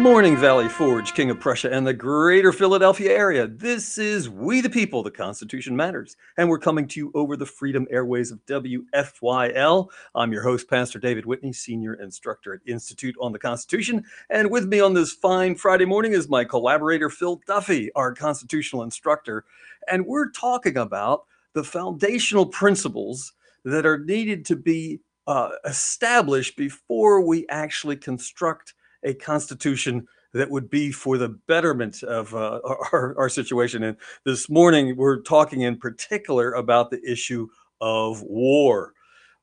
morning, Valley Forge, King of Prussia, and the greater Philadelphia area. This is We the People, the Constitution Matters, and we're coming to you over the Freedom Airways of WFYL. I'm your host, Pastor David Whitney, Senior Instructor at Institute on the Constitution. And with me on this fine Friday morning is my collaborator, Phil Duffy, our constitutional instructor. And we're talking about the foundational principles that are needed to be uh, established before we actually construct a constitution that would be for the betterment of uh, our, our situation. And this morning, we're talking in particular about the issue of war.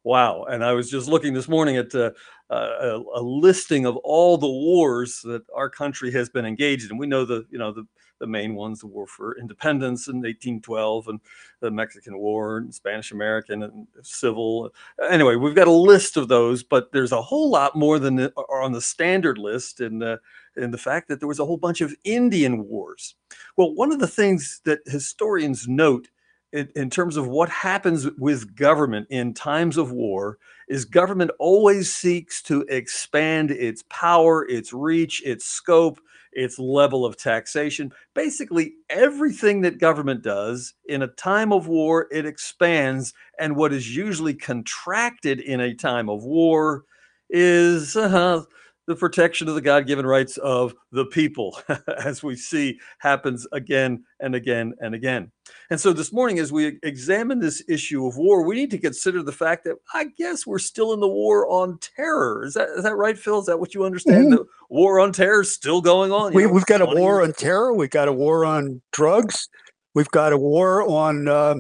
Wow. And I was just looking this morning at uh, a, a, listing of all the wars that our country has been engaged in. We know the, you know, the the main ones, the War for Independence in 1812 and the Mexican War and Spanish American and Civil. Anyway, we've got a list of those, but there's a whole lot more than the, on the standard list in, uh, in the fact that there was a whole bunch of Indian wars. Well, one of the things that historians note in, in, terms of what happens with government in times of war is government always seeks to expand its power, its reach, its scope, its level of taxation. Basically, everything that government does in a time of war, it expands. And what is usually contracted in a time of war is uh, the protection of the God given rights of the people, as we see happens again and again and again. And so this morning, as we examine this issue of war, we need to consider the fact that I guess we're still in the war on terror. Is that is that right, Phil? Is that what you understand? Mm-hmm. The war on terror is still going on. We, have got a war years. on terror. We've got a war on drugs. We've got a war on uh,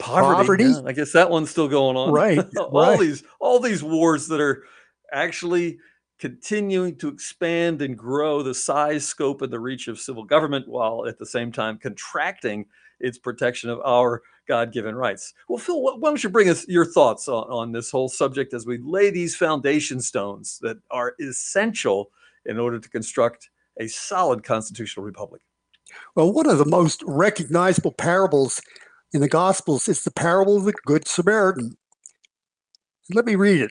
poverty. poverty. Yeah, I guess that one's still going on. Right. all right. these all these wars that are actually continuing to expand and grow the size, scope, and the reach of civil government while at the same time contracting its protection of our God given rights. Well, Phil, why don't you bring us your thoughts on, on this whole subject as we lay these foundation stones that are essential in order to construct a solid constitutional republic? Well, one of the most recognizable parables in the Gospels is the parable of the Good Samaritan. Let me read it.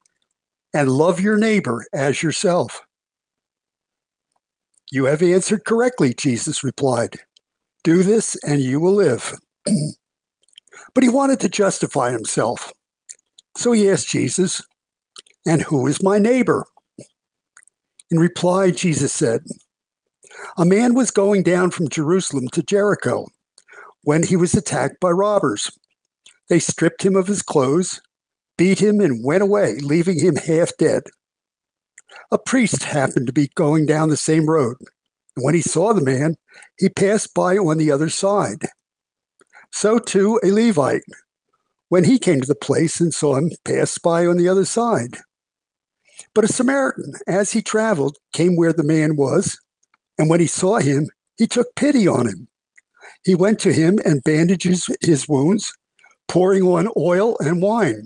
and love your neighbor as yourself. You have answered correctly, Jesus replied. Do this and you will live. but he wanted to justify himself. So he asked Jesus, And who is my neighbor? In reply, Jesus said, A man was going down from Jerusalem to Jericho when he was attacked by robbers. They stripped him of his clothes beat him, and went away, leaving him half dead. A priest happened to be going down the same road. And when he saw the man, he passed by on the other side. So too a Levite, when he came to the place and saw him, passed by on the other side. But a Samaritan, as he traveled, came where the man was, and when he saw him, he took pity on him. He went to him and bandaged his, his wounds, pouring on oil and wine.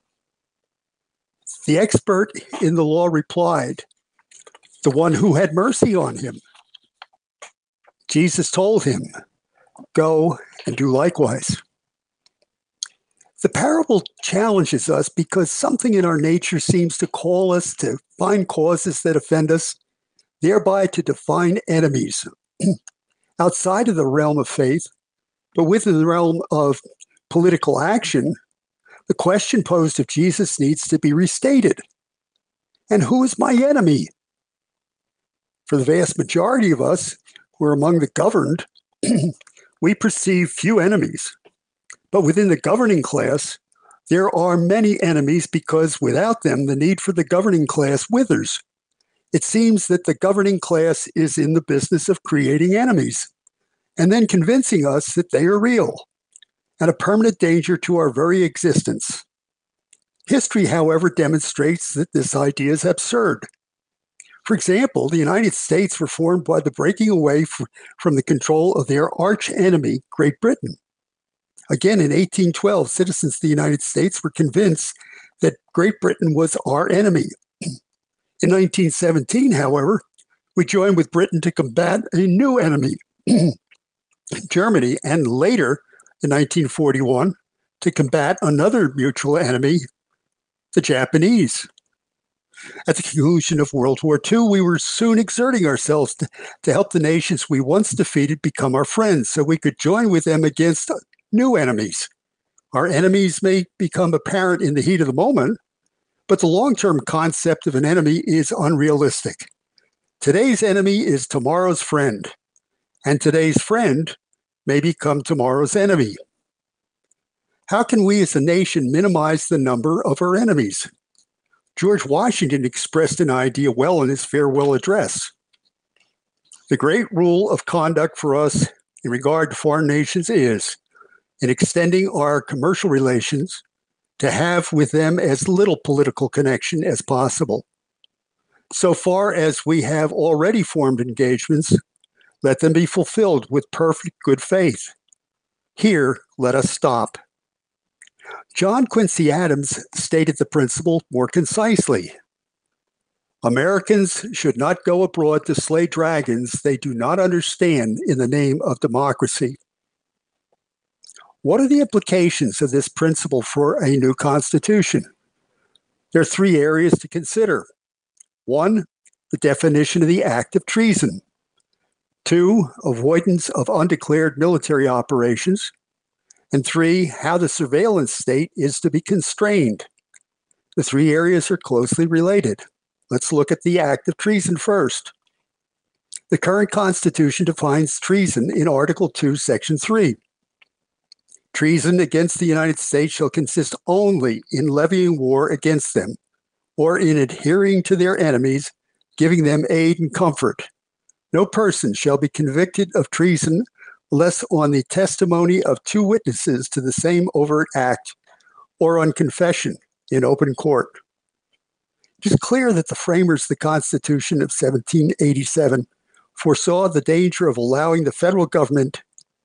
The expert in the law replied, The one who had mercy on him. Jesus told him, Go and do likewise. The parable challenges us because something in our nature seems to call us to find causes that offend us, thereby to define enemies outside of the realm of faith, but within the realm of political action the question posed of Jesus needs to be restated. And who is my enemy? For the vast majority of us who are among the governed, we perceive few enemies. But within the governing class, there are many enemies because without them, the need for the governing class withers. It seems that the governing class is in the business of creating enemies and then convincing us that they are real and a permanent danger to our very existence. History, however, demonstrates that this idea is absurd. For example, the United States were formed by the breaking away from the control of their arch enemy, Great Britain. Again, in 1812, citizens of the United States were convinced that Great Britain was our enemy. In 1917, however, we joined with Britain to combat a new enemy, Germany, and later, in 1941, to combat another mutual enemy, the Japanese. At the conclusion of World War II, we were soon exerting ourselves to, to help the nations we once defeated become our friends so we could join with them against new enemies. Our enemies may become apparent in the heat of the moment, but the long term concept of an enemy is unrealistic. Today's enemy is tomorrow's friend, and today's friend may become tomorrow's enemy. How can we as a nation minimize the number of our enemies? George Washington expressed an idea well in his farewell address. The great rule of conduct for us in regard to foreign nations is in extending our commercial relations to have with them as little political connection as possible. So far as we have already formed engagements, let them be fulfilled with perfect good faith. Here, let us stop. John Quincy Adams stated the principle more concisely. Americans should not go abroad to slay dragons they do not understand in the name of democracy. What are the implications of this principle for a new constitution? There are three areas to consider. One, the definition of the act of treason. Two, avoidance of undeclared military operations. And three, how the surveillance state is to be constrained. The three areas are closely related. Let's look at the act of treason first. The current Constitution defines treason in Article 2, Section 3. Treason against the United States shall consist only in levying war against them, or in adhering to their enemies, giving them aid and comfort. No person shall be convicted of treason unless on the testimony of two witnesses to the same overt act or on confession in open court. It is clear that the framers of the Constitution of 1787 foresaw the danger of allowing the federal government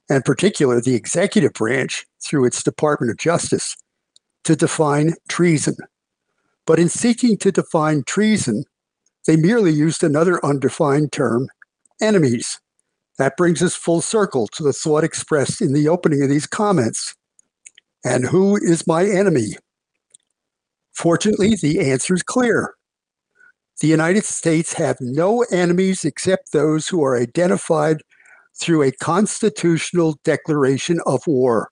and particular the executive branch through its Department of Justice, to define treason. But in seeking to define treason, they merely used another undefined term, enemies. That brings us full circle to the thought expressed in the opening of these comments. And who is my enemy? Fortunately, the answer is clear. The United States have no enemies except those who are identified through a constitutional declaration of war.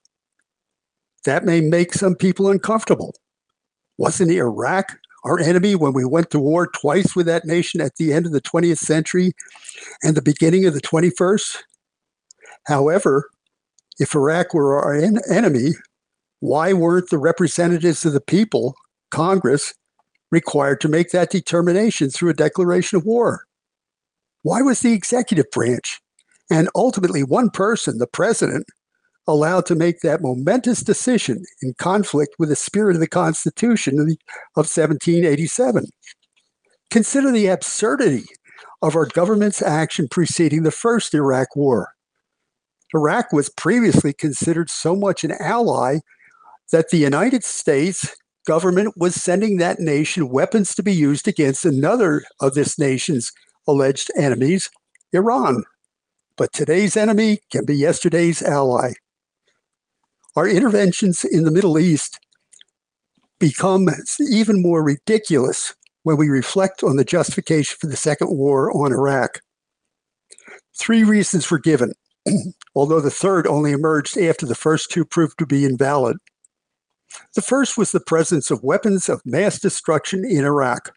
That may make some people uncomfortable. Wasn't Iraq our enemy when we went to war twice with that nation at the end of the 20th century and the beginning of the 21st? However, if Iraq were our en- enemy, why weren't the representatives of the people, Congress, required to make that determination through a declaration of war? Why was the executive branch and ultimately one person, the president, allowed to make that momentous decision in conflict with the spirit of the Constitution of, 1787. Consider the absurdity of our government's action preceding the first Iraq War. Iraq was previously considered so much an ally that the United States government was sending that nation weapons to be used against another of this nation's alleged enemies, Iran. But today's enemy can be yesterday's ally. Our interventions in the Middle East become even more ridiculous when we reflect on the justification for the second war on Iraq. Three reasons were given, although the third only emerged after the first two proved to be invalid. The first was the presence of weapons of mass destruction in Iraq.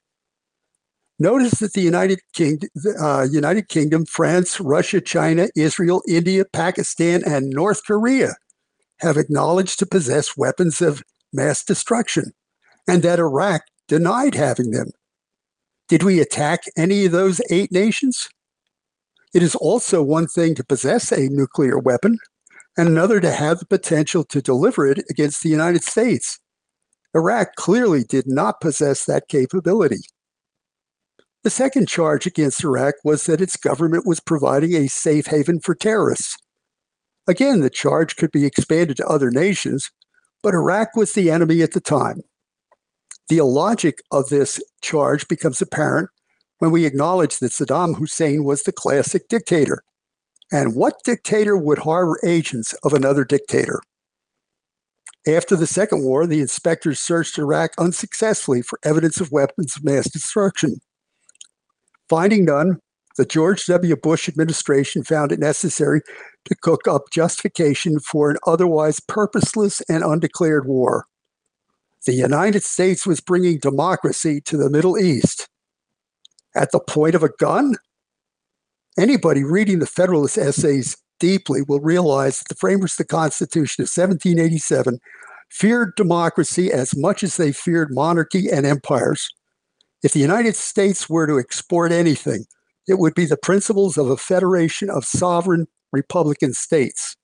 Notice that the United, King, uh, United Kingdom, France, Russia, China, Israel, India, Pakistan, and North Korea have acknowledged to possess weapons of mass destruction, and that Iraq denied having them. Did we attack any of those eight nations? It is also one thing to possess a nuclear weapon, and another to have the potential to deliver it against the United States. Iraq clearly did not possess that capability. The second charge against Iraq was that its government was providing a safe haven for terrorists. Again, the charge could be expanded to other nations, but Iraq was the enemy at the time. The illogic of this charge becomes apparent when we acknowledge that Saddam Hussein was the classic dictator. And what dictator would harbor agents of another dictator? After the Second War, the inspectors searched Iraq unsuccessfully for evidence of weapons of mass destruction. Finding none, the George W. Bush administration found it necessary to cook up justification for an otherwise purposeless and undeclared war. The United States was bringing democracy to the Middle East. At the point of a gun? Anybody reading the Federalist essays deeply will realize that the framers of the Constitution of 1787 feared democracy as much as they feared monarchy and empires. If the United States were to export anything, it would be the principles of a federation of sovereign republican states.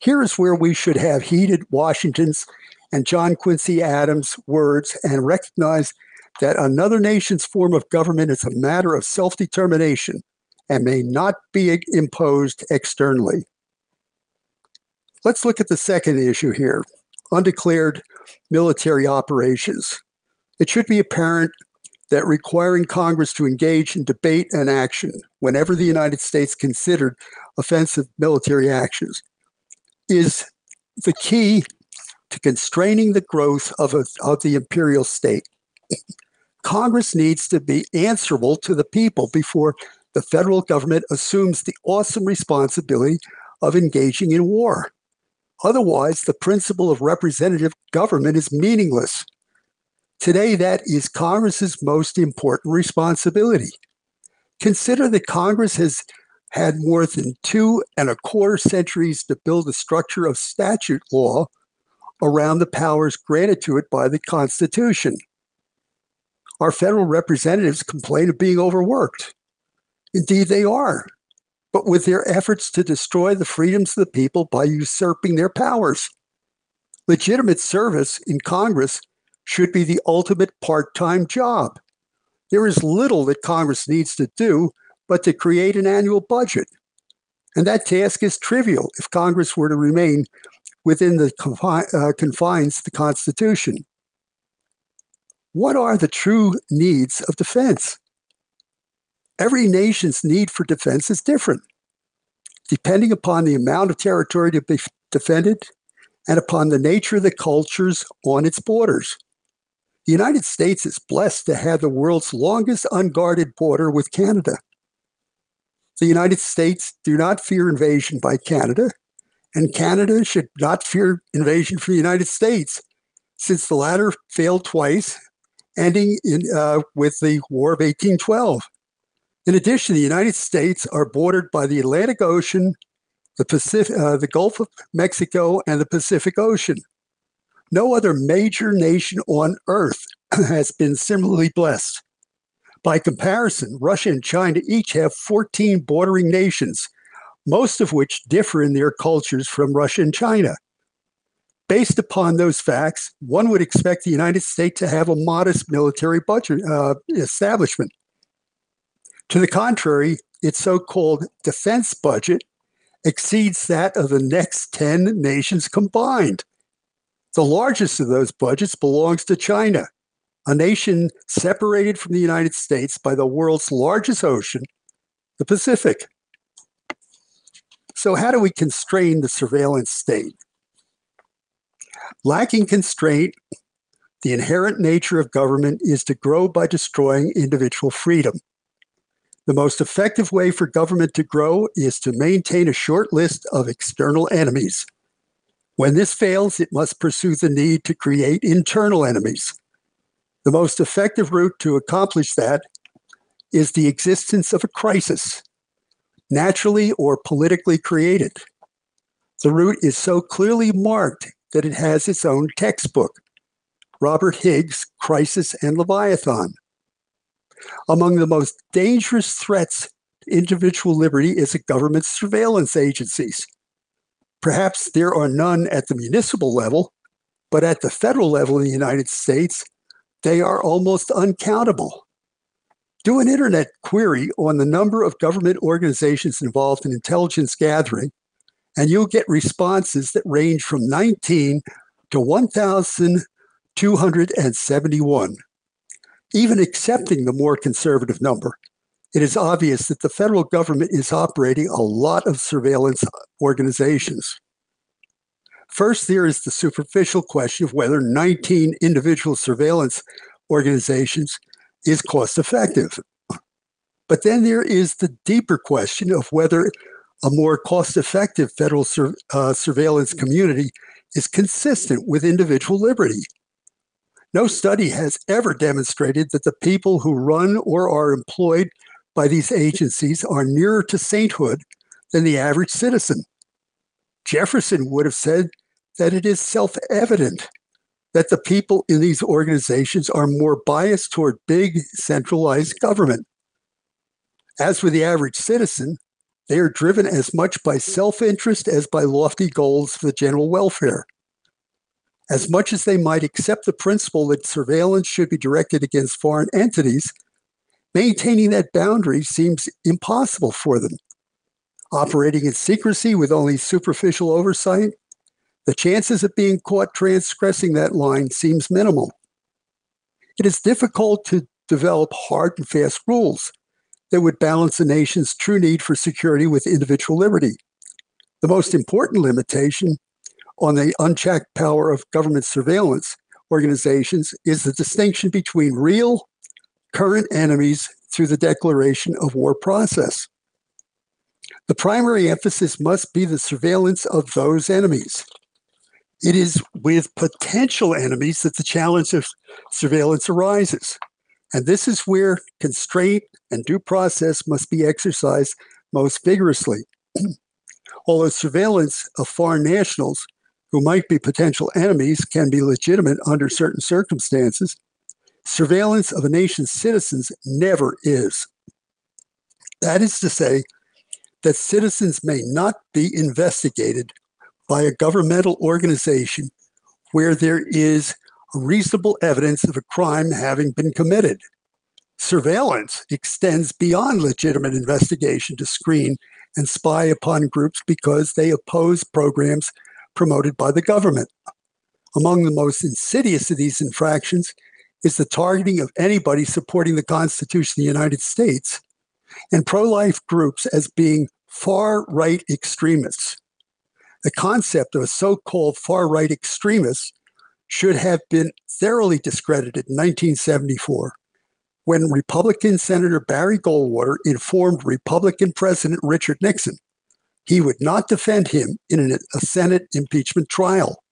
Here is where we should have heeded Washington's and John Quincy Adams' words and recognize that another nation's form of government is a matter of self determination and may not be imposed externally. Let's look at the second issue here undeclared military operations. It should be apparent that requiring Congress to engage in debate and action whenever the United States considered offensive military actions is the key to constraining the growth of, a, of the imperial state. Congress needs to be answerable to the people before the federal government assumes the awesome responsibility of engaging in war. Otherwise, the principle of representative government is meaningless. Today, that is Congress's most important responsibility. Consider that Congress has had more than two and a quarter centuries to build a structure of statute law around the powers granted to it by the Constitution. Our federal representatives complain of being overworked. Indeed, they are, but with their efforts to destroy the freedoms of the people by usurping their powers. Legitimate service in Congress should be the ultimate part time job. There is little that Congress needs to do but to create an annual budget. And that task is trivial if Congress were to remain within the confi- uh, confines of the Constitution. What are the true needs of defense? Every nation's need for defense is different, depending upon the amount of territory to be defended and upon the nature of the cultures on its borders. The United States is blessed to have the world's longest unguarded border with Canada. The United States do not fear invasion by Canada, and Canada should not fear invasion from the United States, since the latter failed twice, ending in, uh, with the War of 1812. In addition, the United States are bordered by the Atlantic Ocean, the Pacific, uh, the Gulf of Mexico, and the Pacific Ocean. No other major nation on earth has been similarly blessed. By comparison, Russia and China each have 14 bordering nations, most of which differ in their cultures from Russia and China. Based upon those facts, one would expect the United States to have a modest military budget uh, establishment. To the contrary, its so called defense budget exceeds that of the next 10 nations combined. The largest of those budgets belongs to China, a nation separated from the United States by the world's largest ocean, the Pacific. So, how do we constrain the surveillance state? Lacking constraint, the inherent nature of government is to grow by destroying individual freedom. The most effective way for government to grow is to maintain a short list of external enemies. When this fails, it must pursue the need to create internal enemies. The most effective route to accomplish that is the existence of a crisis, naturally or politically created. The route is so clearly marked that it has its own textbook Robert Higgs' Crisis and Leviathan. Among the most dangerous threats to individual liberty is a government surveillance agencies. Perhaps there are none at the municipal level, but at the federal level in the United States, they are almost uncountable. Do an internet query on the number of government organizations involved in intelligence gathering, and you'll get responses that range from 19 to 1,271. Even accepting the more conservative number, it is obvious that the federal government is operating a lot of surveillance organizations. First, there is the superficial question of whether 19 individual surveillance organizations is cost effective. But then there is the deeper question of whether a more cost effective federal sur- uh, surveillance community is consistent with individual liberty. No study has ever demonstrated that the people who run or are employed by these agencies are nearer to sainthood than the average citizen. Jefferson would have said that it is self evident that the people in these organizations are more biased toward big centralized government. As with the average citizen, they are driven as much by self interest as by lofty goals for the general welfare. As much as they might accept the principle that surveillance should be directed against foreign entities, maintaining that boundary seems impossible for them. Operating in secrecy with only superficial oversight the chances of being caught transgressing that line seems minimal. It is difficult to develop hard and fast rules that would balance a nation's true need for security with individual liberty. The most important limitation on the unchecked power of government surveillance organizations is the distinction between real, current enemies through the declaration of war process. The primary emphasis must be the surveillance of those enemies. It is with potential enemies that the challenge of surveillance arises. And this is where constraint and due process must be exercised most vigorously. Although surveillance of foreign nationals who might be potential enemies can be legitimate under certain circumstances, surveillance of a nation's citizens never is. That is to say, that citizens may not be investigated by a governmental organization where there is reasonable evidence of a crime having been committed. Surveillance extends beyond legitimate investigation to screen and spy upon groups because they oppose programs promoted by the government. Among the most insidious of these infractions is the targeting of anybody supporting the Constitution of the United States and pro life groups as being far right extremists the concept of a so called far right extremist should have been thoroughly discredited in 1974 when Republican Senator Barry Goldwater informed Republican President Richard Nixon he would not defend him in a Senate impeachment trial.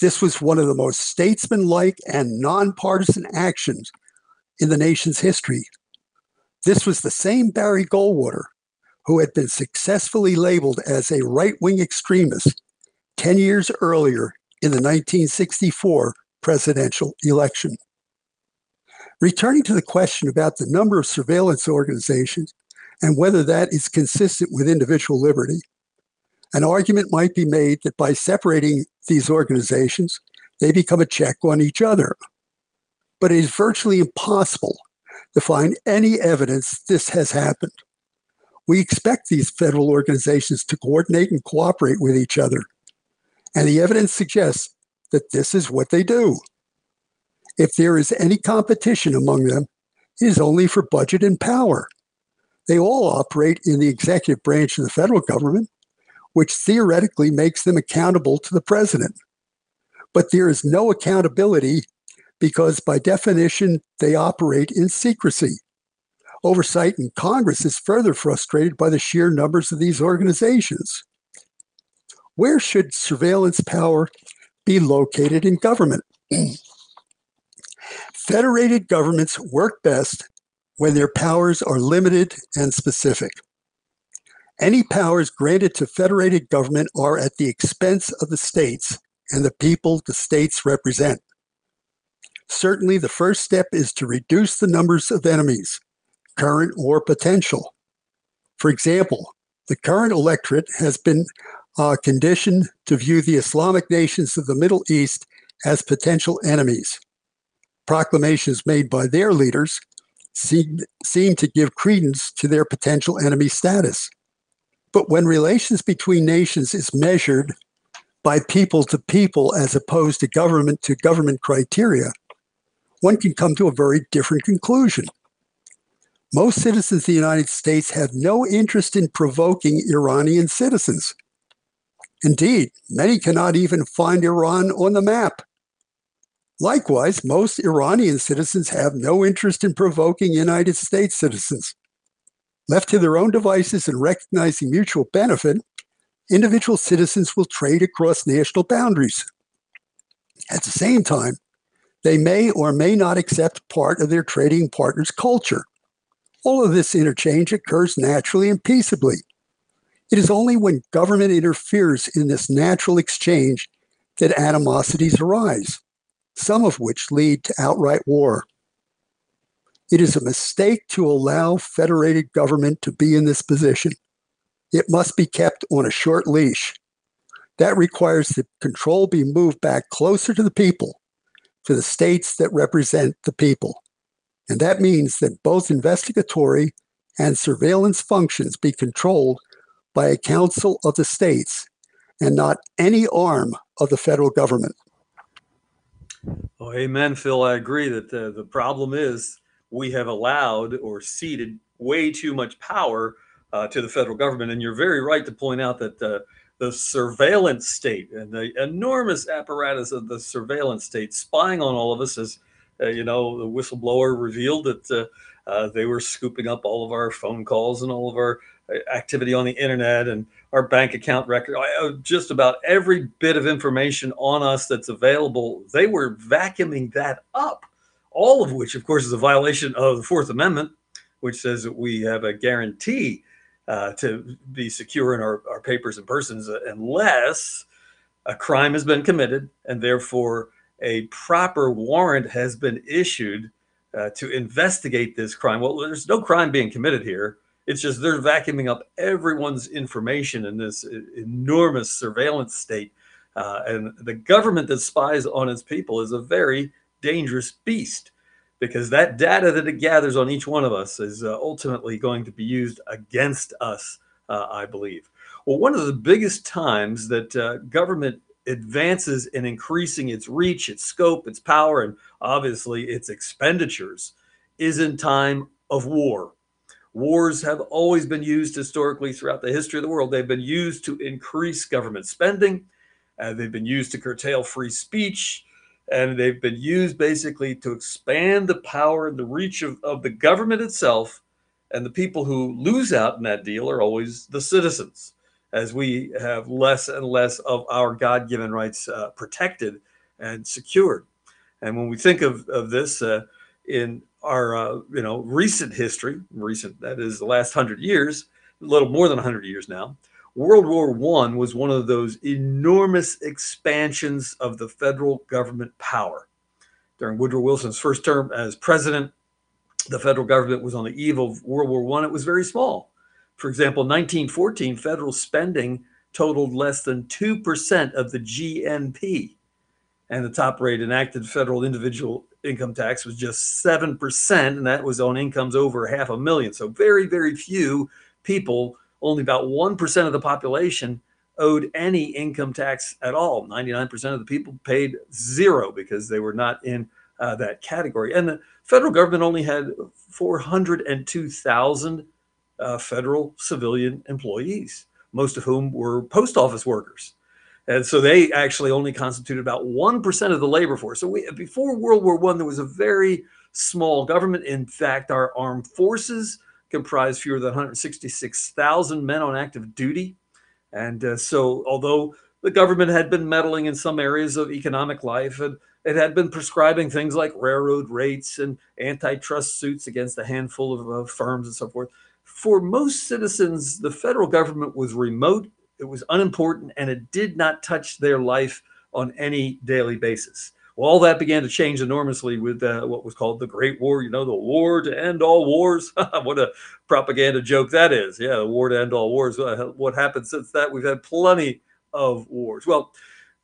This was one of the most statesmanlike and nonpartisan actions in the nation's history. This was the same Barry Goldwater who had been successfully labeled as a right wing extremist 10 years earlier in the 1964 presidential election. Returning to the question about the number of surveillance organizations and whether that is consistent with individual liberty, an argument might be made that by separating these organizations, they become a check on each other. But it is virtually impossible to find any evidence this has happened. We expect these federal organizations to coordinate and cooperate with each other. And the evidence suggests that this is what they do. If there is any competition among them, it is only for budget and power. They all operate in the executive branch of the federal government, which theoretically makes them accountable to the president. But there is no accountability because, by definition, they operate in secrecy. Oversight in Congress is further frustrated by the sheer numbers of these organizations. Where should surveillance power be located in government? Federated governments work best when their powers are limited and specific. Any powers granted to federated government are at the expense of the states and the people the states represent. Certainly, the first step is to reduce the numbers of enemies, current or potential. For example, the current electorate has been uh, conditioned to view the Islamic nations of the Middle East as potential enemies. Proclamations made by their leaders seem, seem to give credence to their potential enemy status. But when relations between nations is measured by people to people as opposed to government to government criteria, one can come to a very different conclusion. Most citizens of the United States have no interest in provoking Iranian citizens. Indeed, many cannot even find Iran on the map. Likewise, most Iranian citizens have no interest in provoking United States citizens. Left to their own devices and recognizing mutual benefit, individual citizens will trade across national boundaries. At the same time, they may or may not accept part of their trading partner's culture. All of this interchange occurs naturally and peaceably. It is only when government interferes in this natural exchange that animosities arise, some of which lead to outright war. It is a mistake to allow federated government to be in this position. It must be kept on a short leash. That requires that control be moved back closer to the people, to the states that represent the people. And that means that both investigatory and surveillance functions be controlled by a council of the states and not any arm of the federal government. Oh, amen, Phil. I agree that the, the problem is we have allowed or ceded way too much power uh, to the federal government. And you're very right to point out that uh, the surveillance state and the enormous apparatus of the surveillance state spying on all of us as uh, you know, the whistleblower revealed that uh, uh, they were scooping up all of our phone calls and all of our activity on the internet and our bank account record, just about every bit of information on us that's available. They were vacuuming that up, all of which, of course, is a violation of the Fourth Amendment, which says that we have a guarantee uh, to be secure in our, our papers and persons unless a crime has been committed and therefore a proper warrant has been issued uh, to investigate this crime. Well, there's no crime being committed here. It's just they're vacuuming up everyone's information in this enormous surveillance state. Uh, and the government that spies on its people is a very dangerous beast because that data that it gathers on each one of us is uh, ultimately going to be used against us, uh, I believe. Well, one of the biggest times that uh, government advances in increasing its reach, its scope, its power, and obviously its expenditures is in time of war. Wars have always been used historically throughout the history of the world. They've been used to increase government spending, uh, they've been used to curtail free speech, and they've been used basically to expand the power and the reach of, of the government itself. And the people who lose out in that deal are always the citizens as we have less and less of our God given rights uh, protected and secured. And when we think of, of this uh, in our uh, you know recent history, recent that is the last hundred years, a little more than hundred years now, World War One was one of those enormous expansions of the federal government power. During Woodrow Wilson's first term as president, the federal government was on the eve of World War One. It was very small. For example, 1914 federal spending totaled less than 2% of the GNP. And the top rate enacted federal individual income tax was just 7%, and that was on incomes over half a million. So, very, very few people, only about 1% of the population owed any income tax at all. 99% of the people paid zero because they were not in uh, that category. And the federal government only had 402,000 uh, federal civilian employees, most of whom were post office workers. And so they actually only constituted about 1% of the labor force. So we, before World War One, there was a very small government. In fact, our armed forces comprised fewer than 166,000 men on active duty. And uh, so, although the government had been meddling in some areas of economic life and it had been prescribing things like railroad rates and antitrust suits against a handful of uh, firms and so forth. For most citizens, the federal government was remote, it was unimportant, and it did not touch their life on any daily basis. Well, all that began to change enormously with uh, what was called the Great War. You know, the war to end all wars. what a propaganda joke that is. Yeah, the war to end all wars. What happened since that? We've had plenty of wars. Well,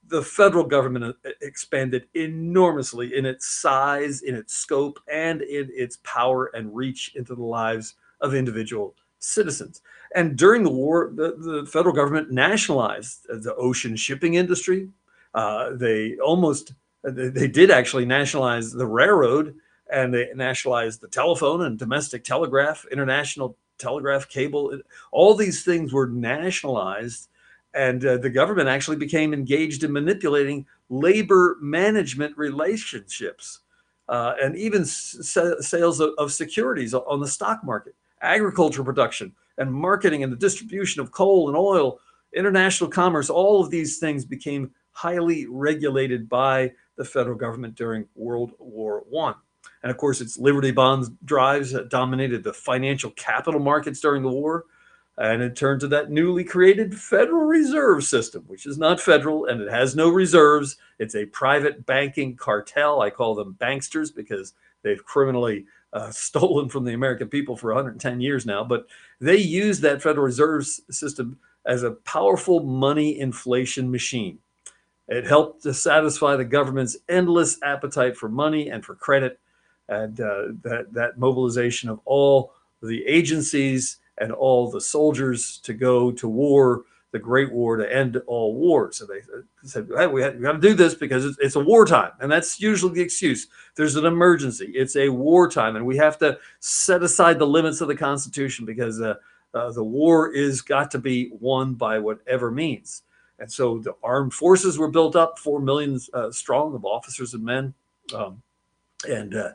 the federal government uh, expanded enormously in its size, in its scope, and in its power and reach into the lives of individual citizens. And during the war, the, the federal government nationalized the ocean shipping industry. Uh, they almost, they did actually nationalize the railroad and they nationalized the telephone and domestic telegraph, international telegraph cable. All these things were nationalized and uh, the government actually became engaged in manipulating labor management relationships uh, and even sales of, of, securities on the stock market, agriculture production and marketing and the distribution of coal and oil, international commerce. All of these things became highly regulated by the federal government during World War One. And of course, its Liberty Bonds drives that dominated the financial capital markets during the war and it turned to that newly created Federal Reserve System, which is not federal and it has no reserves. It's a private banking cartel. I call them banksters because they've criminally uh, stolen from the American people for 110 years now. But they use that Federal Reserve System as a powerful money inflation machine. It helped to satisfy the government's endless appetite for money and for credit, and uh, that that mobilization of all the agencies and all the soldiers to go to war, the Great War to end all wars. So they said, hey, we, got to do this because it's, it's, a wartime. And that's usually the excuse. There's an emergency. It's a wartime. And we have to set aside the limits of the Constitution because uh, uh, the war is got to be won by whatever means. And so the armed forces were built up, four million uh, strong of officers and men. Um, and uh,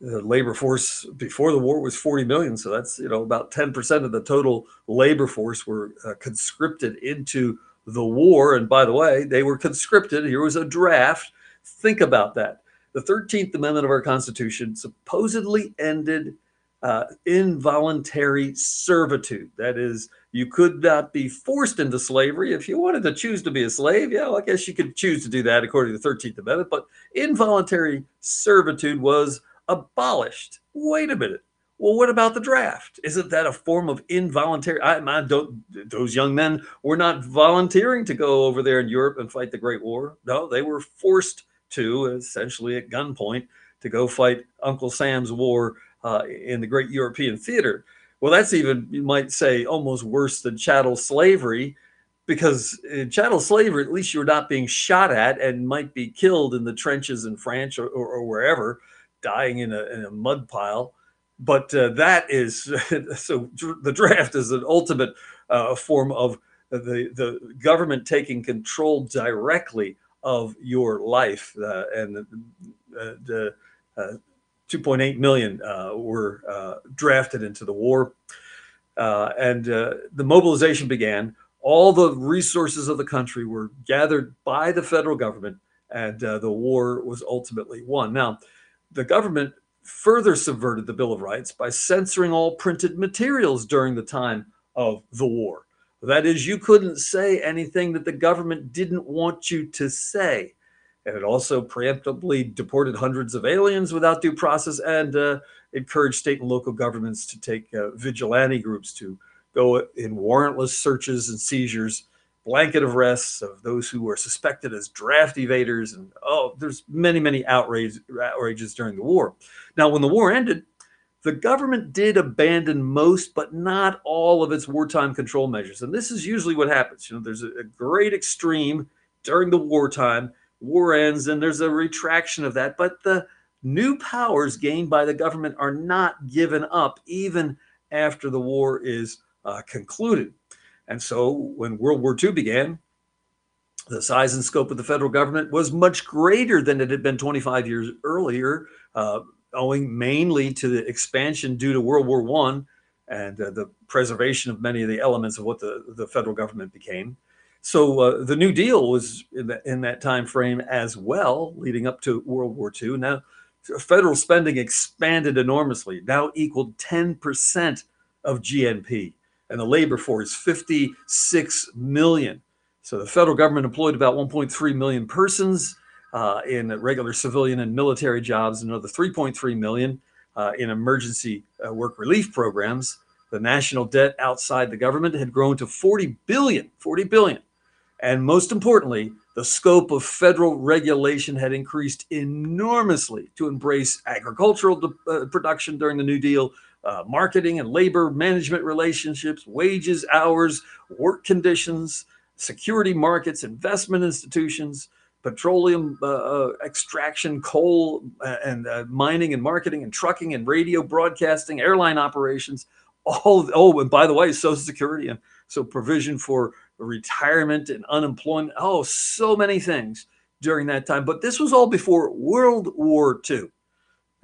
the labor force before the war was 40 million. So that's, you know, about 10% of the total labor force were uh, conscripted into the war. And by the way, they were conscripted. Here was a draft. Think about that. The 13th Amendment of our Constitution supposedly ended uh, involuntary servitude. That is, you could not be forced into slavery. If you wanted to choose to be a slave, yeah, well, I guess you could choose to do that according to the 13th Amendment. But involuntary servitude was abolished. Wait a minute. Well, what about the draft? Isn't that a form of involuntary? I, I don't. Those young men were not volunteering to go over there in Europe and fight the Great War. No, they were forced to, essentially at gunpoint, to go fight Uncle Sam's war uh, in the Great European Theater. Well, that's even you might say almost worse than chattel slavery, because in chattel slavery, at least you're not being shot at and might be killed in the trenches in France or, or, or wherever dying in a, in a mud pile. But uh, that is so the draft is an ultimate uh, form of the, the government taking control directly of your life. Uh, and the, the uh, 2.8 million uh, were uh, drafted into the war. and the mobilization began. All the resources of the country were gathered by the federal government, and the war was ultimately won. Now, the government further subverted the Bill of Rights by censoring all printed materials during the time of the war. That is, you couldn't say anything that the government didn't want you to say. And it also preemptively deported hundreds of aliens without due process and uh, encouraged state and local governments to take uh, vigilante groups to go in warrantless searches and seizures blanket arrests of those who were suspected as draft evaders. And oh, there's many, many outrage, outrages during the war. Now, when the war ended, the government did abandon most, but not all of its wartime control measures. And this is usually what happens. You know, there's a, a great extreme during the wartime, war ends, and there's a retraction of that. But the new powers gained by the government are not given up even after the war is uh, concluded. And so when World War II began, the size and scope of the federal government was much greater than it had been 25 years earlier, uh, owing mainly to the expansion due to World War One and uh, the preservation of many of the elements of what the, the federal government became. So uh, the New Deal was in, the, in that time frame as well, leading up to World War II. Now, federal spending expanded enormously, now equaled 10% of GNP, and the labor force 56 million. So the federal government employed about 1.3 million persons uh, in regular civilian and military jobs, another 3.3 million uh, in emergency uh, work relief programs. The national debt outside the government had grown to 40 billion, 40 billion. And most importantly, the scope of federal regulation had increased enormously to embrace agricultural uh, production during the New Deal, uh, marketing and labor management relationships, wages, hours, work conditions, security markets, investment institutions, petroleum uh, uh, extraction, coal uh, and uh, mining and marketing and trucking and radio broadcasting, airline operations, all oh, and by the way, Social Security and so provision for retirement and unemployment. Oh, so many things during that time. But this was all before World War II.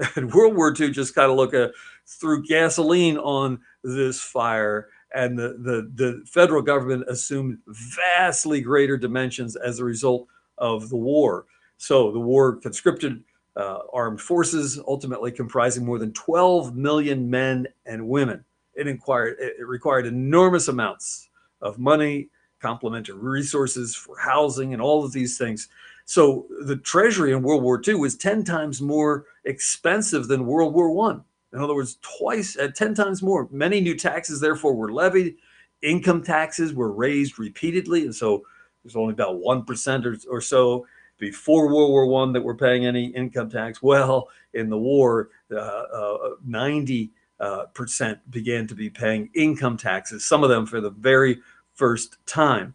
And World War II just kind of look at threw gasoline on this fire and the, the, the federal government assumed vastly greater dimensions as a result of the war. So the war conscripted uh, armed forces, ultimately comprising more than 12 million men and women. It, inquired, it required enormous amounts of money, complementary resources for housing, and all of these things. So the treasury in World War II was 10 times more expensive than World War One. In other words, twice at uh, 10 times more. Many new taxes, therefore, were levied. Income taxes were raised repeatedly. And so there's only about 1% or, or so before World War One that were paying any income tax. Well, in the war, uh, uh, 90 uh, percent began to be paying income taxes, some of them for the very first time.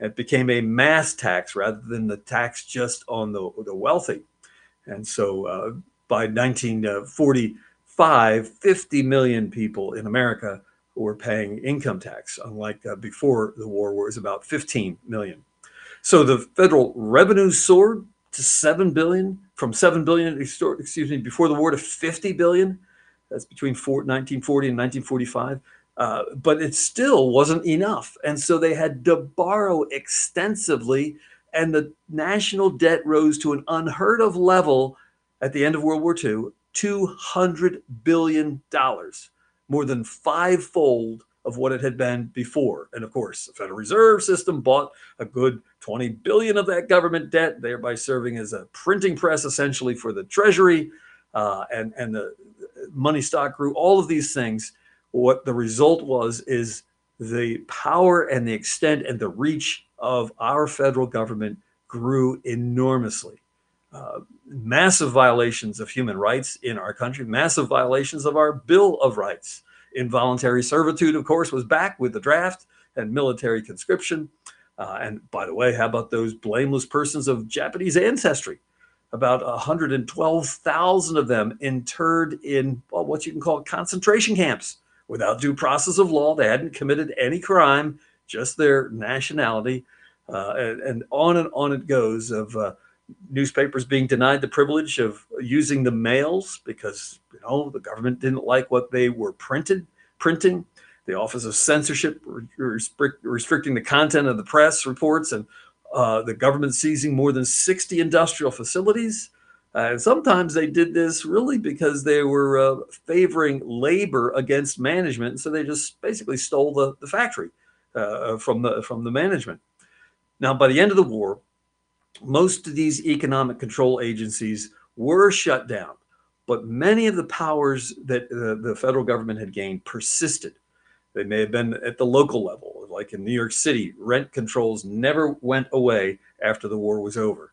It became a mass tax rather than the tax just on the, the wealthy. And so uh, by 1945, 50 million people in America were paying income tax, unlike uh, before the war, where it was about 15 million. So the federal revenue soared to 7 billion, from 7 billion, excuse me, before the war to 50 billion. That's between 1940 and 1945. Uh, but it still wasn't enough. And so they had to borrow extensively, and the national debt rose to an unheard of level at the end of World War II $200 billion, more than fivefold of what it had been before. And of course, the Federal Reserve System bought a good 20 billion of that government debt, thereby serving as a printing press essentially for the Treasury. Uh, and, and the money stock grew, all of these things. What the result was is the power and the extent and the reach of our federal government grew enormously. Uh, massive violations of human rights in our country, massive violations of our Bill of Rights. Involuntary servitude, of course, was back with the draft and military conscription. Uh, and by the way, how about those blameless persons of Japanese ancestry? About 112,000 of them interred in well, what you can call concentration camps without due process of law. They hadn't committed any crime, just their nationality. Uh, and, and, on and on it goes of uh, newspapers being denied the privilege of using the mails because you know the government didn't like what they were printed printing the office of censorship restrict, restricting the content of the press reports and uh, the government seizing more than 60 industrial facilities uh, and sometimes they did this really because they were uh, favoring labor against management so they just basically stole the, the factory uh, from the from the management now by the end of the war most of these economic control agencies were shut down, but many of the powers that uh, the federal government had gained persisted. They may have been at the local level, like in New York City, rent controls never went away after the war was over.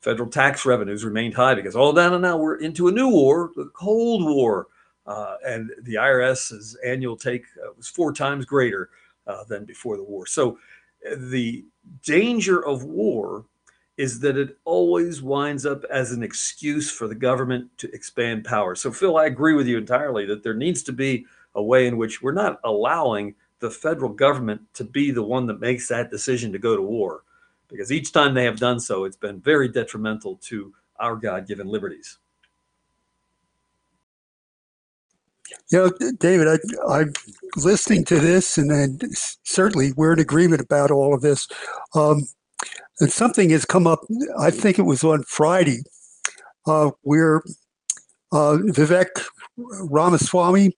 Federal tax revenues remained high because all down and now we're into a new war, the Cold War, uh, and the IRS's annual take uh, was four times greater uh, than before the war. So uh, the danger of war is that it always winds up as an excuse for the government to expand power. So, Phil, I agree with you entirely that there needs to be a way in which we're not allowing the federal government to be the one that makes that decision to go to war. Because each time they have done so, it's been very detrimental to our God given liberties. You know, David, I, I'm listening to this, and then certainly we're in agreement about all of this. Um, and something has come up, I think it was on Friday, uh, where uh, Vivek Ramaswamy,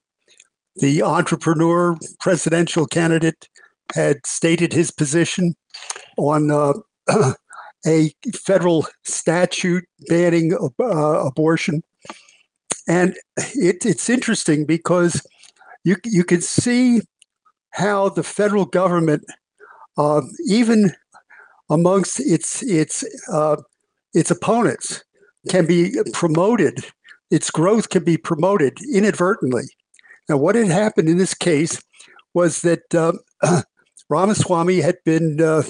the entrepreneur presidential candidate, had stated his position on uh, a federal statute banning uh, abortion. And it, it's interesting because you, you can see how the federal government, uh, even amongst its its uh, its opponents, can be promoted. Its growth can be promoted inadvertently. Now, what had happened in this case was that uh, Ramaswamy had been uh,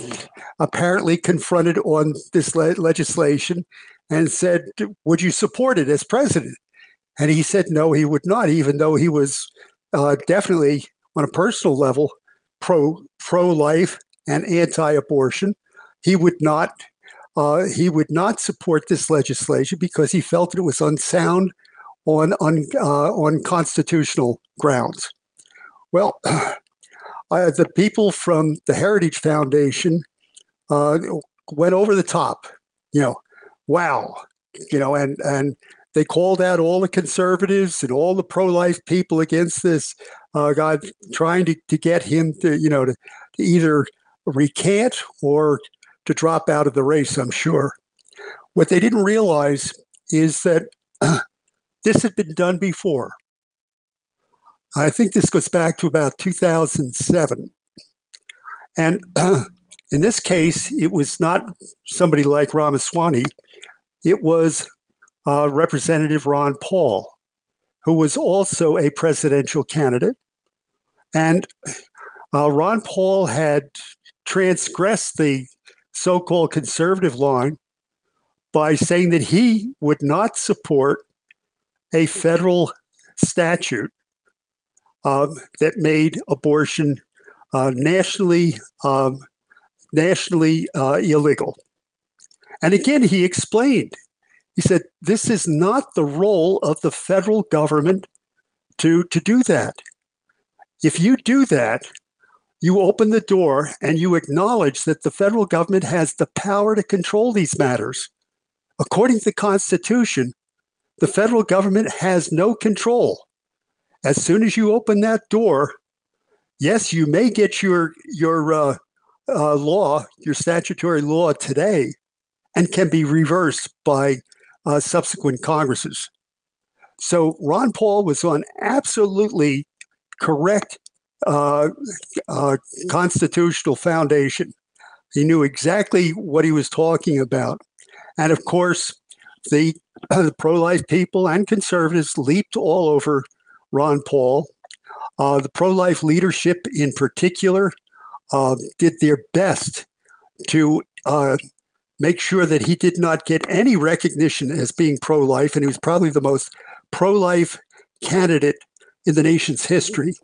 apparently confronted on this le- legislation and said, Would you support it as president? And he said, No, he would not, even though he was uh, definitely on a personal level pro pro life and anti abortion. He would not uh, he would not support this legislation because he felt it was unsound on on uh, on constitutional grounds. Well, uh, the people from the Heritage Foundation uh, went over the top. You know, wow. You know, and and they called out all the conservatives and all the pro-life people against this uh, guy, trying to, to get him to you know to, to either recant or to drop out of the race. I'm sure. What they didn't realize is that this had been done before. I think this goes back to about 2007. And uh, in this case, it was not somebody like Ramaswamy, it was uh, Representative Ron Paul, who was also a presidential candidate. And uh, Ron Paul had transgressed the so called conservative line by saying that he would not support a federal statute um, that made abortion uh, nationally um, nationally uh, illegal. And again, he explained. He said, "This is not the role of the federal government to to do that. If you do that, you open the door and you acknowledge that the federal government has the power to control these matters. According to the Constitution, the federal government has no control as soon as you open that door, yes, you may get your your uh, uh, law, your statutory law today, and can be reversed by uh, subsequent Congresses. So Ron Paul was on absolutely correct uh, uh, constitutional foundation. He knew exactly what he was talking about, and of course, the, the pro-life people and conservatives leaped all over Ron Paul. Uh, the pro life leadership, in particular, uh, did their best to uh, make sure that he did not get any recognition as being pro life, and he was probably the most pro life candidate in the nation's history.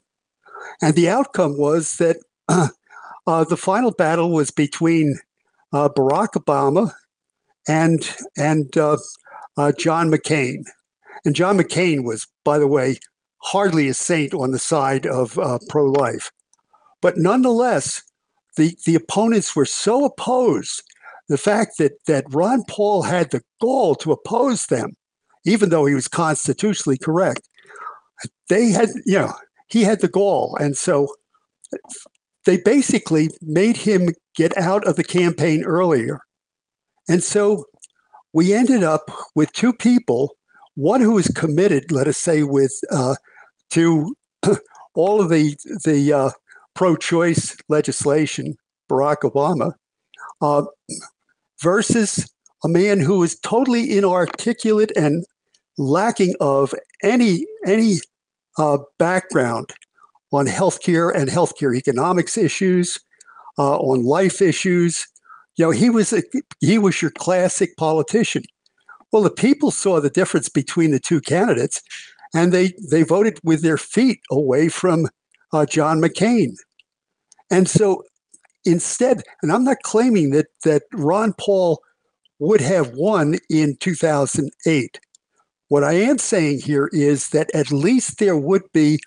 And the outcome was that uh, the final battle was between uh, Barack Obama and and uh, John McCain. And John McCain was, by the way, hardly a saint on the side of uh, pro life. But nonetheless, the, the opponents were so opposed. The fact that, that Ron Paul had the gall to oppose them, even though he was constitutionally correct, they had, you know, he had the gall. And so they basically made him get out of the campaign earlier. And so we ended up with two people one who is committed, let us say, with uh, to all of the the uh, pro-choice legislation, Barack Obama, uh, versus a man who is totally inarticulate and lacking of any any uh, background on healthcare and healthcare economics issues, uh, on life issues. You know, he was a, he was your classic politician. Well, the people saw the difference between the two candidates, and they they voted with their feet away from uh, John McCain. And so instead, and I'm not claiming that that Ron Paul would have won in 2008, What I am saying here is that at least there would be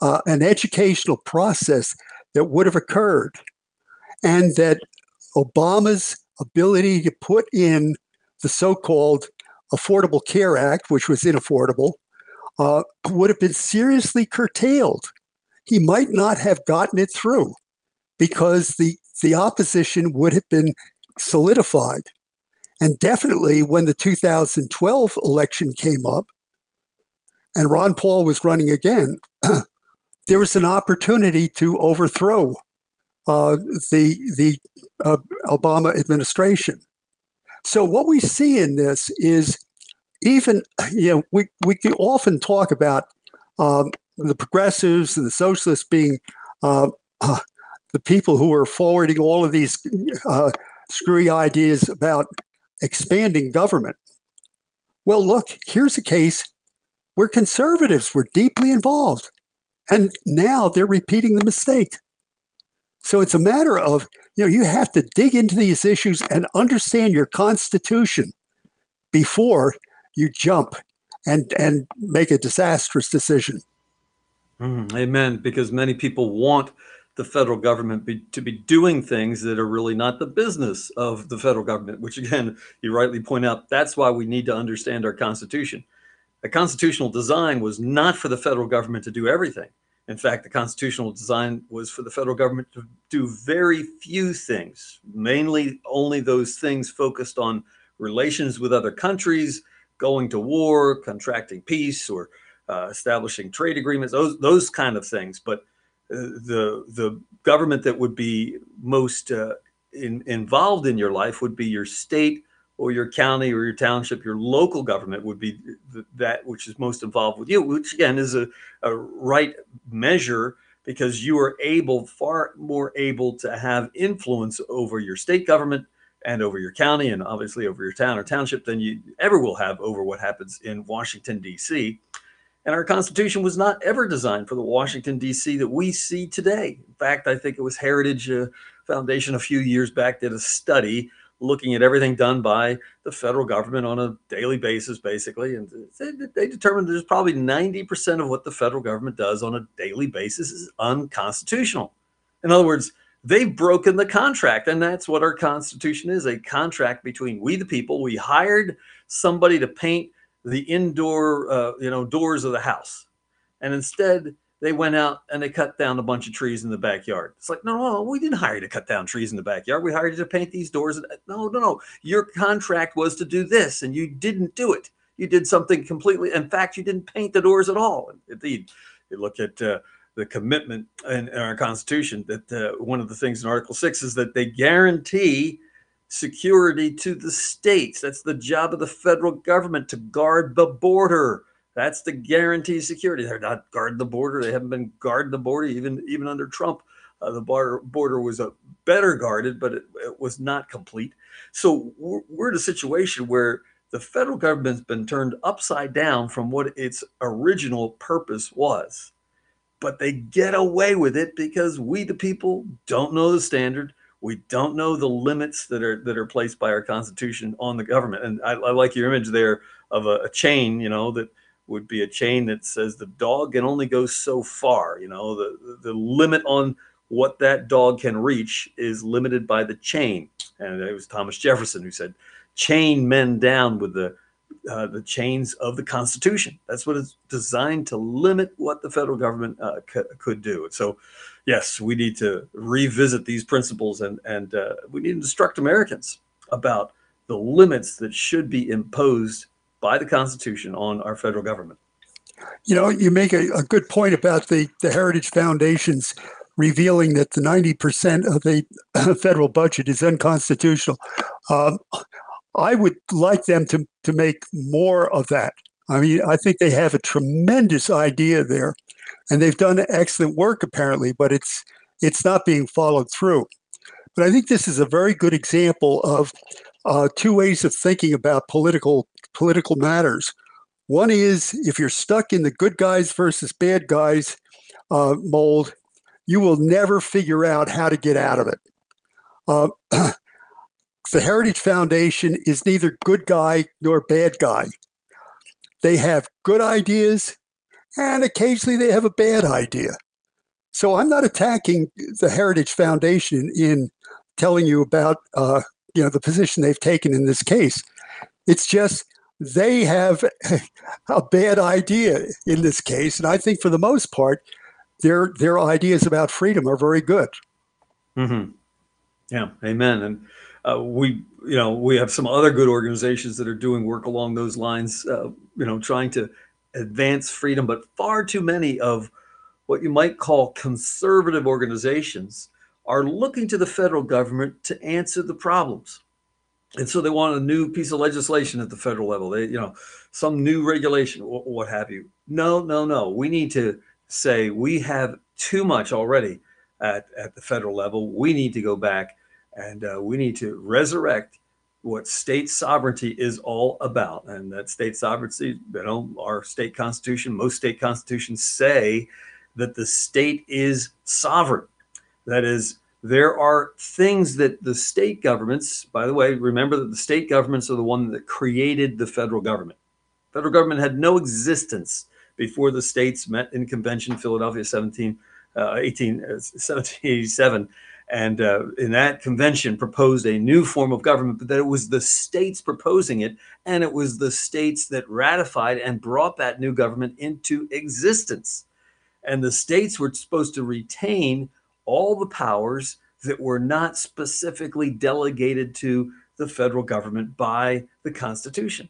uh, an educational process that would have occurred, and that Obama's ability to put in the so called Affordable Care Act, which was inaffordable, uh, would have been seriously curtailed. He might not have gotten it through because the, the opposition would have been solidified. And definitely when the 2012 election came up and Ron Paul was running again, there was an opportunity to overthrow uh, the the uh, Obama administration. So what we see in this is even you know we we often talk about um, the progressives and the socialists being uh, the people who are forwarding all of these uh, screwy ideas about expanding government. Well, look, here's a case where conservatives were deeply involved, and now they're repeating the mistake. So it's a matter of, you know, you have to dig into these issues and understand your constitution before you jump and and make a disastrous decision. Mm, amen. Because many people want the federal government be, to be doing things that are really not the business of the federal government, which again, you rightly point out, that's why we need to understand our Constitution. The constitutional design was not for the federal government to do everything. In fact, the constitutional design was for the federal government to do very few things, mainly only those things focused on relations with other countries, going to war, contracting peace, or uh, establishing trade agreements, those, those kind of things. But the the government that would be most uh, in, involved in your life would be your state or your county or your township. Your local government would be th- that which is most involved with you, which again is a, a right measure because you are able, far more able to have influence over your state government and over your county and obviously over your town or township than you ever will have over what happens in Washington, D.C. And our Constitution was not ever designed for the Washington, D.C. that we see today. In fact, I think it was Heritage uh, Foundation a few years back did a study looking at everything done by the federal government on a daily basis, basically. And they, they determined there's probably 90% of what the federal government does on a daily basis is unconstitutional. In other words, they've broken the contract. And that's what our Constitution is a contract between we, the people. We hired somebody to paint the indoor, uh, you know, doors of the house. And instead, they went out and they cut down a bunch of trees in the backyard. It's like, no, no, we didn't hire you to cut down trees in the backyard. We hired you to paint these doors. No, no, no. Your contract was to do this, and you didn't do it. You did something completely. In fact, you didn't paint the doors at all. Indeed, you look at uh, the commitment in, in, our Constitution that uh, one of the things in Article Six is that they guarantee security to the states. That's the job of the federal government to guard the border. That's the guarantee security. They're not guarding the border. They haven't been guarding the border even even under Trump. Uh, the border border was a better guarded, but it, it was not complete. So we're, we're in a situation where the federal government's been turned upside down from what its original purpose was. But they get away with it because we, the people, don't know the standard. We don't know the limits that are that are placed by our Constitution on the government. And I, I like your image there of a, a, chain, you know, that would be a chain that says the dog can only go so far. You know, the the limit on what that dog can reach is limited by the chain. And it was Thomas Jefferson who said, "Chain men down with the uh, the chains of the Constitution. That's what it's designed to limit what the federal government uh, c- could do. So, yes, we need to revisit these principles and and uh, we need to instruct Americans about the limits that should be imposed by the Constitution on our federal government. You know, you make a, a good point about the the Heritage Foundations revealing that the 90% of the federal budget is unconstitutional. Um, I would like them to, to make more of that. I mean, I think they have a tremendous idea there, and they've done excellent work apparently, but it's it's not being followed through. But I think this is a very good example of uh, two ways of thinking about political political matters. One is if you're stuck in the good guys versus bad guys uh, mold, you will never figure out how to get out of it. Uh, the Heritage Foundation is neither good guy nor bad guy. they have good ideas, and occasionally they have a bad idea. So I'm not attacking the Heritage Foundation in telling you about uh, you know the position they've taken in this case. It's just they have a bad idea in this case, and I think for the most part, their their ideas about freedom are very good. Mm-hmm. Yeah, amen. And uh, we, you know, we have some other good organizations that are doing work along those lines. Uh, you know, trying to advance freedom, but far too many of what you might call conservative organizations are looking to the federal government to answer the problems. And so they want a new piece of legislation at the federal level. They, you know, some new regulation, what have you. No, no, no. We need to say we have too much already at, at the federal level. We need to go back and uh, we need to resurrect what state sovereignty is all about. And that state sovereignty, you know, our state constitution, most state constitutions say that the state is sovereign. That is, there are things that the state governments, by the way, remember that the state governments are the one that created the federal government. Federal government had no existence before the states met in convention, Philadelphia 17, uh, 18, uh, 1787. And uh, in that convention proposed a new form of government, but that it was the states proposing it. And it was the states that ratified and brought that new government into existence. And the states were supposed to retain all the powers that were not specifically delegated to the federal government by the Constitution.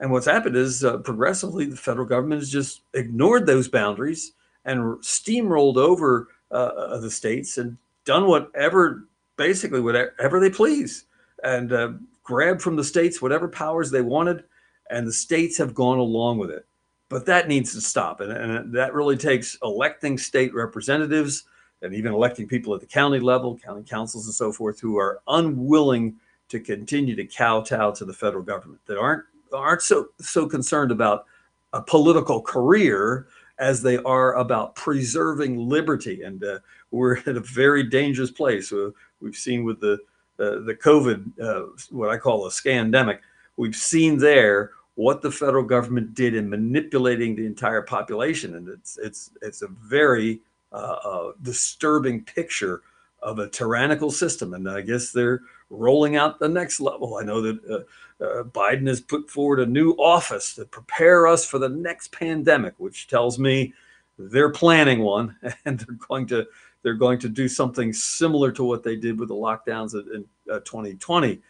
And what's happened is uh, progressively the federal government has just ignored those boundaries and steamrolled over uh, uh, the states and done whatever, basically whatever they please, and uh, grabbed from the states whatever powers they wanted, and the states have gone along with it. But that needs to stop, and, and that really takes electing state representatives and even electing people at the county level, county councils and so forth, who are unwilling to continue to kowtow to the federal government, that aren't aren't so so concerned about a political career as they are about preserving liberty. And uh, we're at a very dangerous place. Uh, we've seen with the uh, the COVID, uh, what I call a scandemic. We've seen there what the federal government did in manipulating the entire population, and it's it's it's a very uh, disturbing picture of a tyrannical system. And I guess they're rolling out the next level. I know that uh, uh, Biden has put forward a new office to prepare us for the next pandemic, which tells me they're planning one and they're going to they're going to do something similar to what they did with the lockdowns in uh, 2020.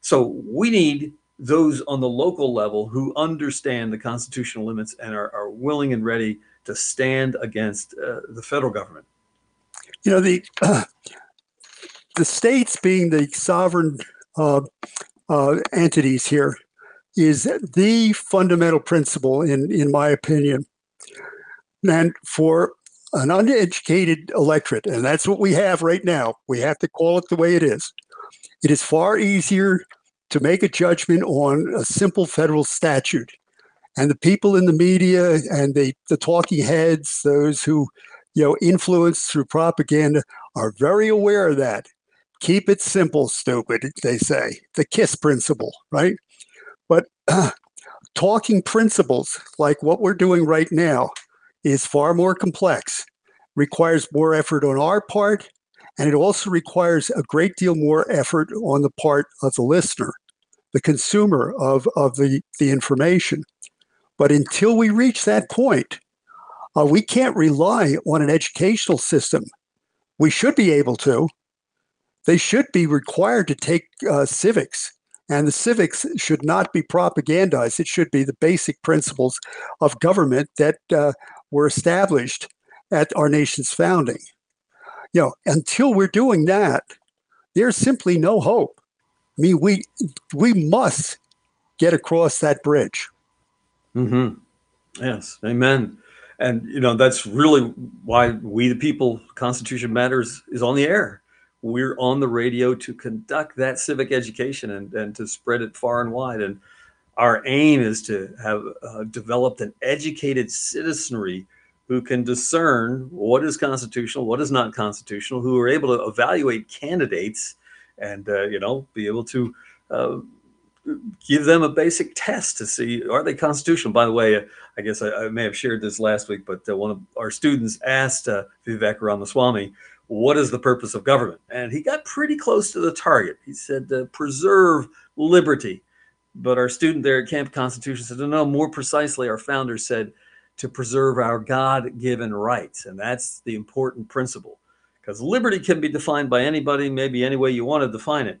So we need those on the local level who understand the constitutional limits and are, are willing and ready to stand against uh, the federal government? You know, the the states being the sovereign uh, uh, entities here is the fundamental principle, in in my opinion. And for an uneducated electorate, and that's what we have right now, we have to call it the way it is. It is far easier to make a judgment on a simple federal statute and the people in the media and the, the talking heads, those who you know influence through propaganda, are very aware of that. Keep it simple, stupid, they say. The KISS principle, right? But uh, talking principles like what we're doing right now is far more complex, requires more effort on our part, and it also requires a great deal more effort on the part of the listener, the consumer of, of the, the information. But until we reach that point, uh, we can't rely on an educational system. We should be able to. They should be required to take uh, civics, and the civics should not be propagandized. It should be the basic principles of government that uh, were established at our nation's founding. You know, until we're doing that, there's simply no hope. I mean, we we must get across that bridge. Mm-hmm. Yes, amen. And you know that's really why we the people Constitution Matters is on the air. We're on the radio to conduct that civic education and, and to spread it far and wide. And our aim is to have uh, developed an educated citizenry who can discern what is constitutional, what is not constitutional, who are able to evaluate candidates and uh, you know be able to uh, give them a basic test to see are they constitutional. By the way, uh, I guess I, I, may have shared this last week, but uh, one of our students asked uh, Vivek Ramaswamy, "What is the purpose of government?" And he got pretty close to the target. He said, to "Preserve liberty." But our student there at Camp Constitution said, "No, more precisely, our founder said." To preserve our God given rights. And that's the important principle because liberty can be defined by anybody, maybe any way you want to define it.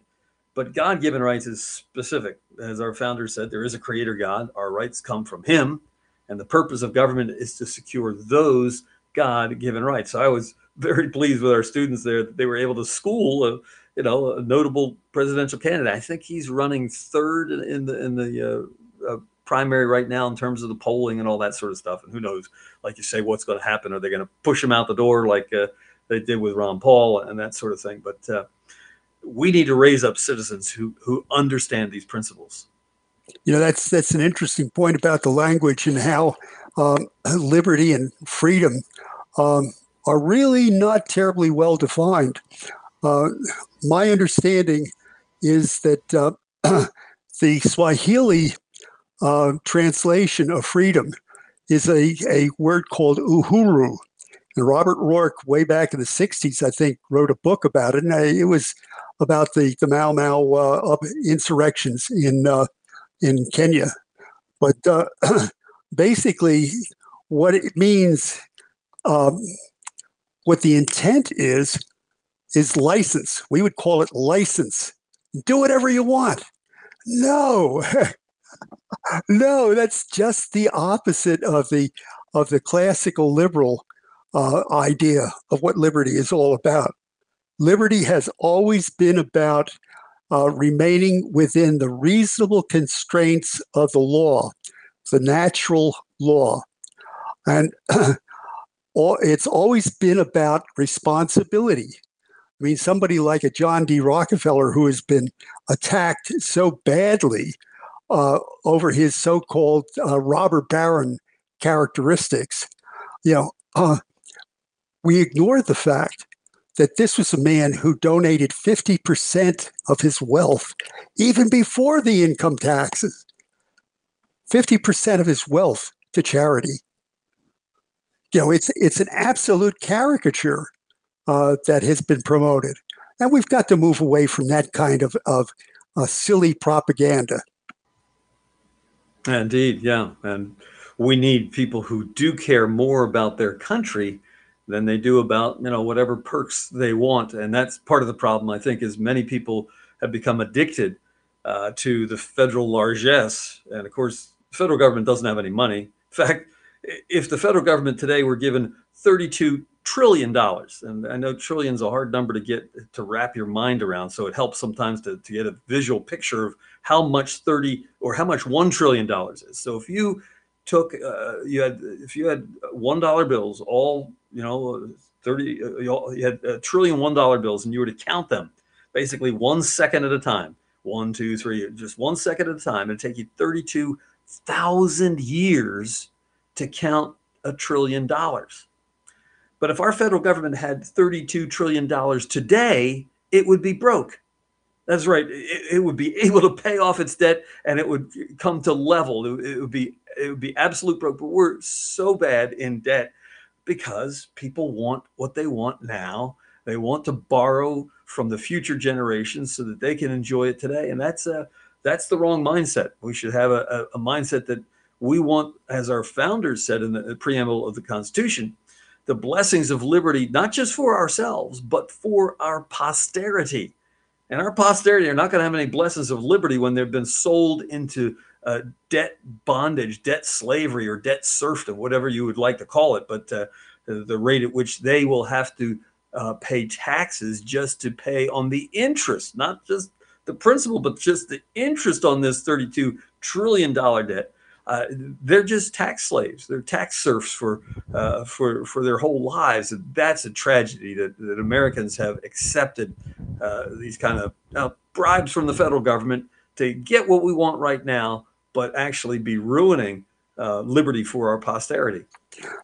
But God given rights is specific. As our founder said, there is a creator God. Our rights come from him. And the purpose of government is to secure those God given rights. So I was very pleased with our students there they were able to school a, you know, a notable presidential candidate. I think he's running third in the, in the uh, uh, primary right now in terms of the polling and all that sort of stuff. And who knows, like you say, what's going to happen? Are they going to push him out the door like uh, they did with Ron Paul and that sort of thing? But uh, we need to raise up citizens who who understand these principles. You know, that's that's an interesting point about the language and how um, liberty and freedom um, are really not terribly well defined. Uh, my understanding is that uh, the Swahili uh, translation of freedom is a, a word called uhuru. And Robert Ruark, way back in the 60s, I think, wrote a book about it. And it was about the the Mau Mau uh, insurrections in uh, in Kenya. But uh, basically, what it means, um, what the intent is, is license. We would call it license. Do whatever you want. No, no, that's just the opposite of the of the classical liberal uh, idea of what liberty is all about liberty has always been about uh, remaining within the reasonable constraints of the law, the natural law. And it's always been about responsibility. I mean, somebody like a John D. Rockefeller who has been attacked so badly uh, over his so called uh, robber baron characteristics, you know, uh, we ignore the fact that this was a man who donated 50% of his wealth even before the income taxes. 50% of his wealth to charity. You know, it's it's an absolute caricature uh, that has been promoted, and we've got to move away from that kind of of uh, silly propaganda. Indeed, yeah, and we need people who do care more about their country than they do about you know whatever perks they want. And that's part of the problem i think is many people have become addicted uh, to the federal largesse. And of course the federal government doesn't have any money. In fact if the federal government today were given 32 trillion dollars and i know trillion is a hard number to get to wrap your mind around so it helps sometimes to, to get a visual picture of how much 30 or how much 1 trillion dollars is. So if you took uh, you had if you had one dollar bills all you know 30 uh, you had a trillion one dollar bills and you were to count them basically one second at a time one two three just one second at a time it'd take you 32,000 years to count a trillion dollars but if our federal government had 32 trillion dollars today it would be broke that's right. It, it, would be able to pay off its debt, and it would come to level. It, it, would be it would be absolute broke. But we're so bad in debt because people want what they want now. They want to borrow from the future generations so that they can enjoy it today, and that's a that's the wrong mindset. We should have a, a, a mindset that we want, as our founders said in the preamble of the Constitution, the blessings of liberty, not just for ourselves, but for our posterity and our posterity are not going to have any blessings of liberty when they've been sold into uh, debt bondage, debt slavery, or debt serfdom, whatever you would like to call it. But uh, the rate at which they will have to uh, pay taxes just to pay on the interest, not just the principal, but just the interest on this $32 trillion debt uh, they're just tax slaves. They're tax serfs for uh, for for their whole lives. And that's a tragedy that, that Americans have accepted uh, these kind of bribes from the federal government to get what we want right now, but actually be ruining uh, liberty for our posterity.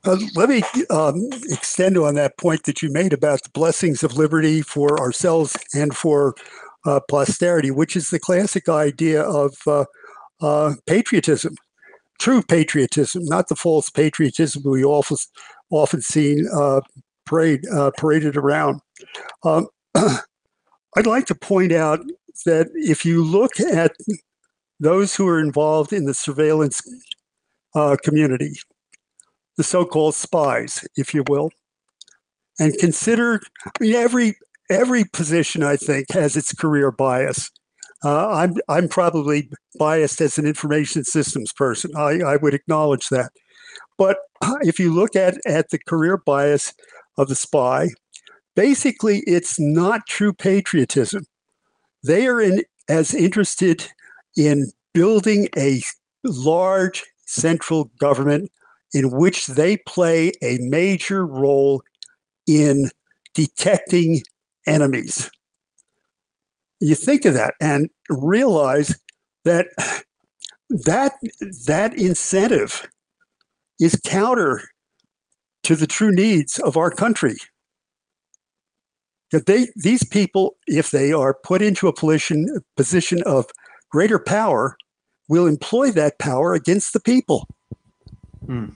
Uh, let me um, extend on that point that you made about the blessings of liberty for ourselves and for uh, posterity, which is the classic idea of uh, uh, patriotism, true patriotism, not the false patriotism we often often seen uh, parade, paraded around. Um, I'd like to point out that if you look at those who are involved in the surveillance uh, community, the so-called spies, if you will, and consider I mean, every every position I think has its career bias. Uh, I'm I'm probably biased as an information systems person. I, I would acknowledge that. But if you look at at the career bias of the spy, basically it's not true patriotism. They are in, as interested in building a large central government in which they play a major role in detecting enemies. You think of that and realize that that that incentive is counter to the true needs of our country. That they these people, if they are put into a position position of greater power, will employ that power against the people. Hmm.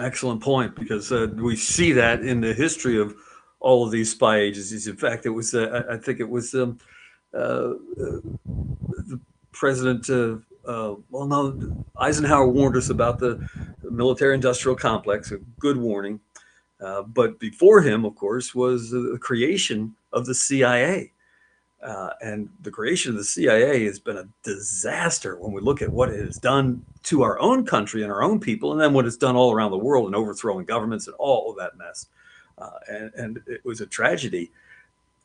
Excellent point, because uh, we see that in the history of all of these spy agencies. In fact, it was uh, I think it was um, uh, the president. Uh, well, no, Eisenhower warned us about the military-industrial complex. A good warning. Uh, but before him, of course, was the creation of the CIA. Uh, and the creation of the CIA has been a disaster when we look at what it has done to our own country and our own people, and then what it's done all around the world and overthrowing governments and all of that mess. Uh, and, and it was a tragedy.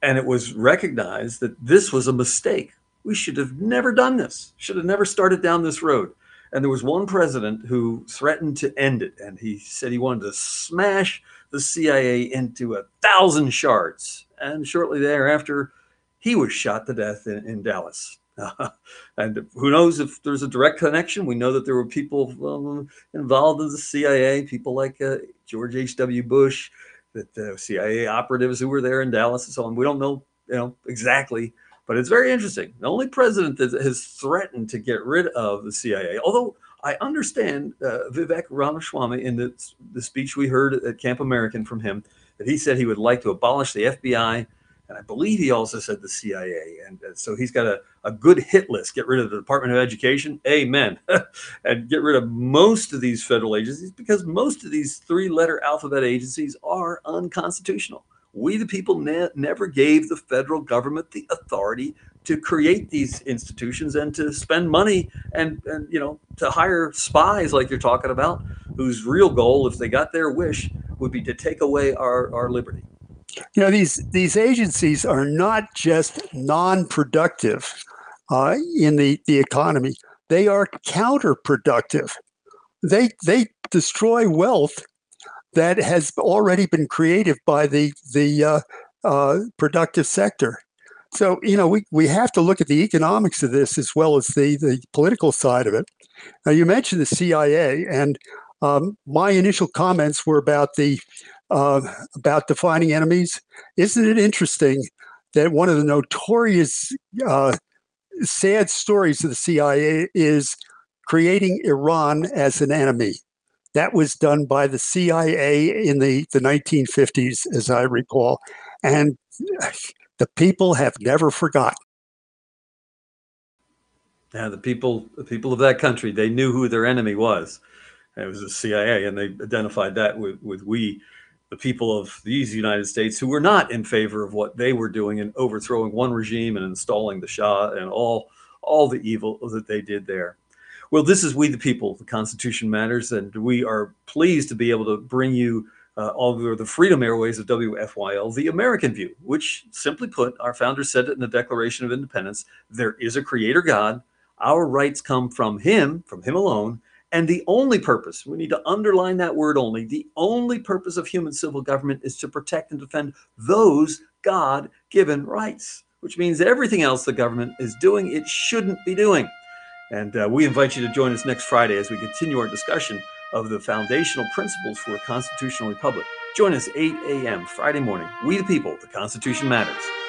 And it was recognized that this was a mistake. We should have never done this, should have never started down this road. And there was one president who threatened to end it. And he said he wanted to smash the CIA into a thousand shards. And shortly thereafter, he was shot to death in, in Dallas. Uh, and who knows if there's a direct connection? We know that there were people um, involved in the CIA, people like uh, George H.W. Bush, that CIA operatives who were there in Dallas and so on. We don't know, you know, exactly, but it's very interesting. The only president that has threatened to get rid of the CIA, although I understand uh, Vivek Ramaswamy in the, the speech we heard at Camp American from him, that he said he would like to abolish the FBI and I believe he also said the CIA. And so he's got a, a good hit list. Get rid of the Department of Education. Amen. and get rid of most of these federal agencies because most of these three letter alphabet agencies are unconstitutional. We, the people, ne- never gave the federal government the authority to create these institutions and to spend money and, and you know to hire spies like you're talking about whose real goal if they got their wish would be to take away our, our liberty you know these these agencies are not just non-productive uh, in the, the economy. They are counterproductive. They they destroy wealth that has already been created by the the uh, uh, productive sector. So you know we, we have to look at the economics of this as well as the the political side of it. Now you mentioned the cia and um, my initial comments were about the uh, about defining enemies. Isn't it interesting that one of the notorious uh, sad stories of the CIA is creating Iran as an enemy? That was done by the CIA in the, the 1950s, as I recall. And the people have never forgotten. Yeah, the people, the people of that country, they knew who their enemy was. It was the CIA, and they identified that with, with we the people of these United States who were not in favor of what they were doing in overthrowing one regime and installing the Shah and all all the evil that they did there. Well, this is We the People, the Constitution Matters, and we are pleased to be able to bring you uh, over the freedom airways of WFYL, the American view, which simply put, our founders said it in the Declaration of Independence there is a creator God. Our rights come from him, from him alone, and the only purpose, we need to underline that word only, the only purpose of human civil government is to protect and defend those God given rights, which means everything else the government is doing, it shouldn't be doing. And uh, we invite you to join us next Friday as we continue our discussion of the foundational principles for a constitutional republic. Join us 8 a.m. Friday morning. We the people, the Constitution matters.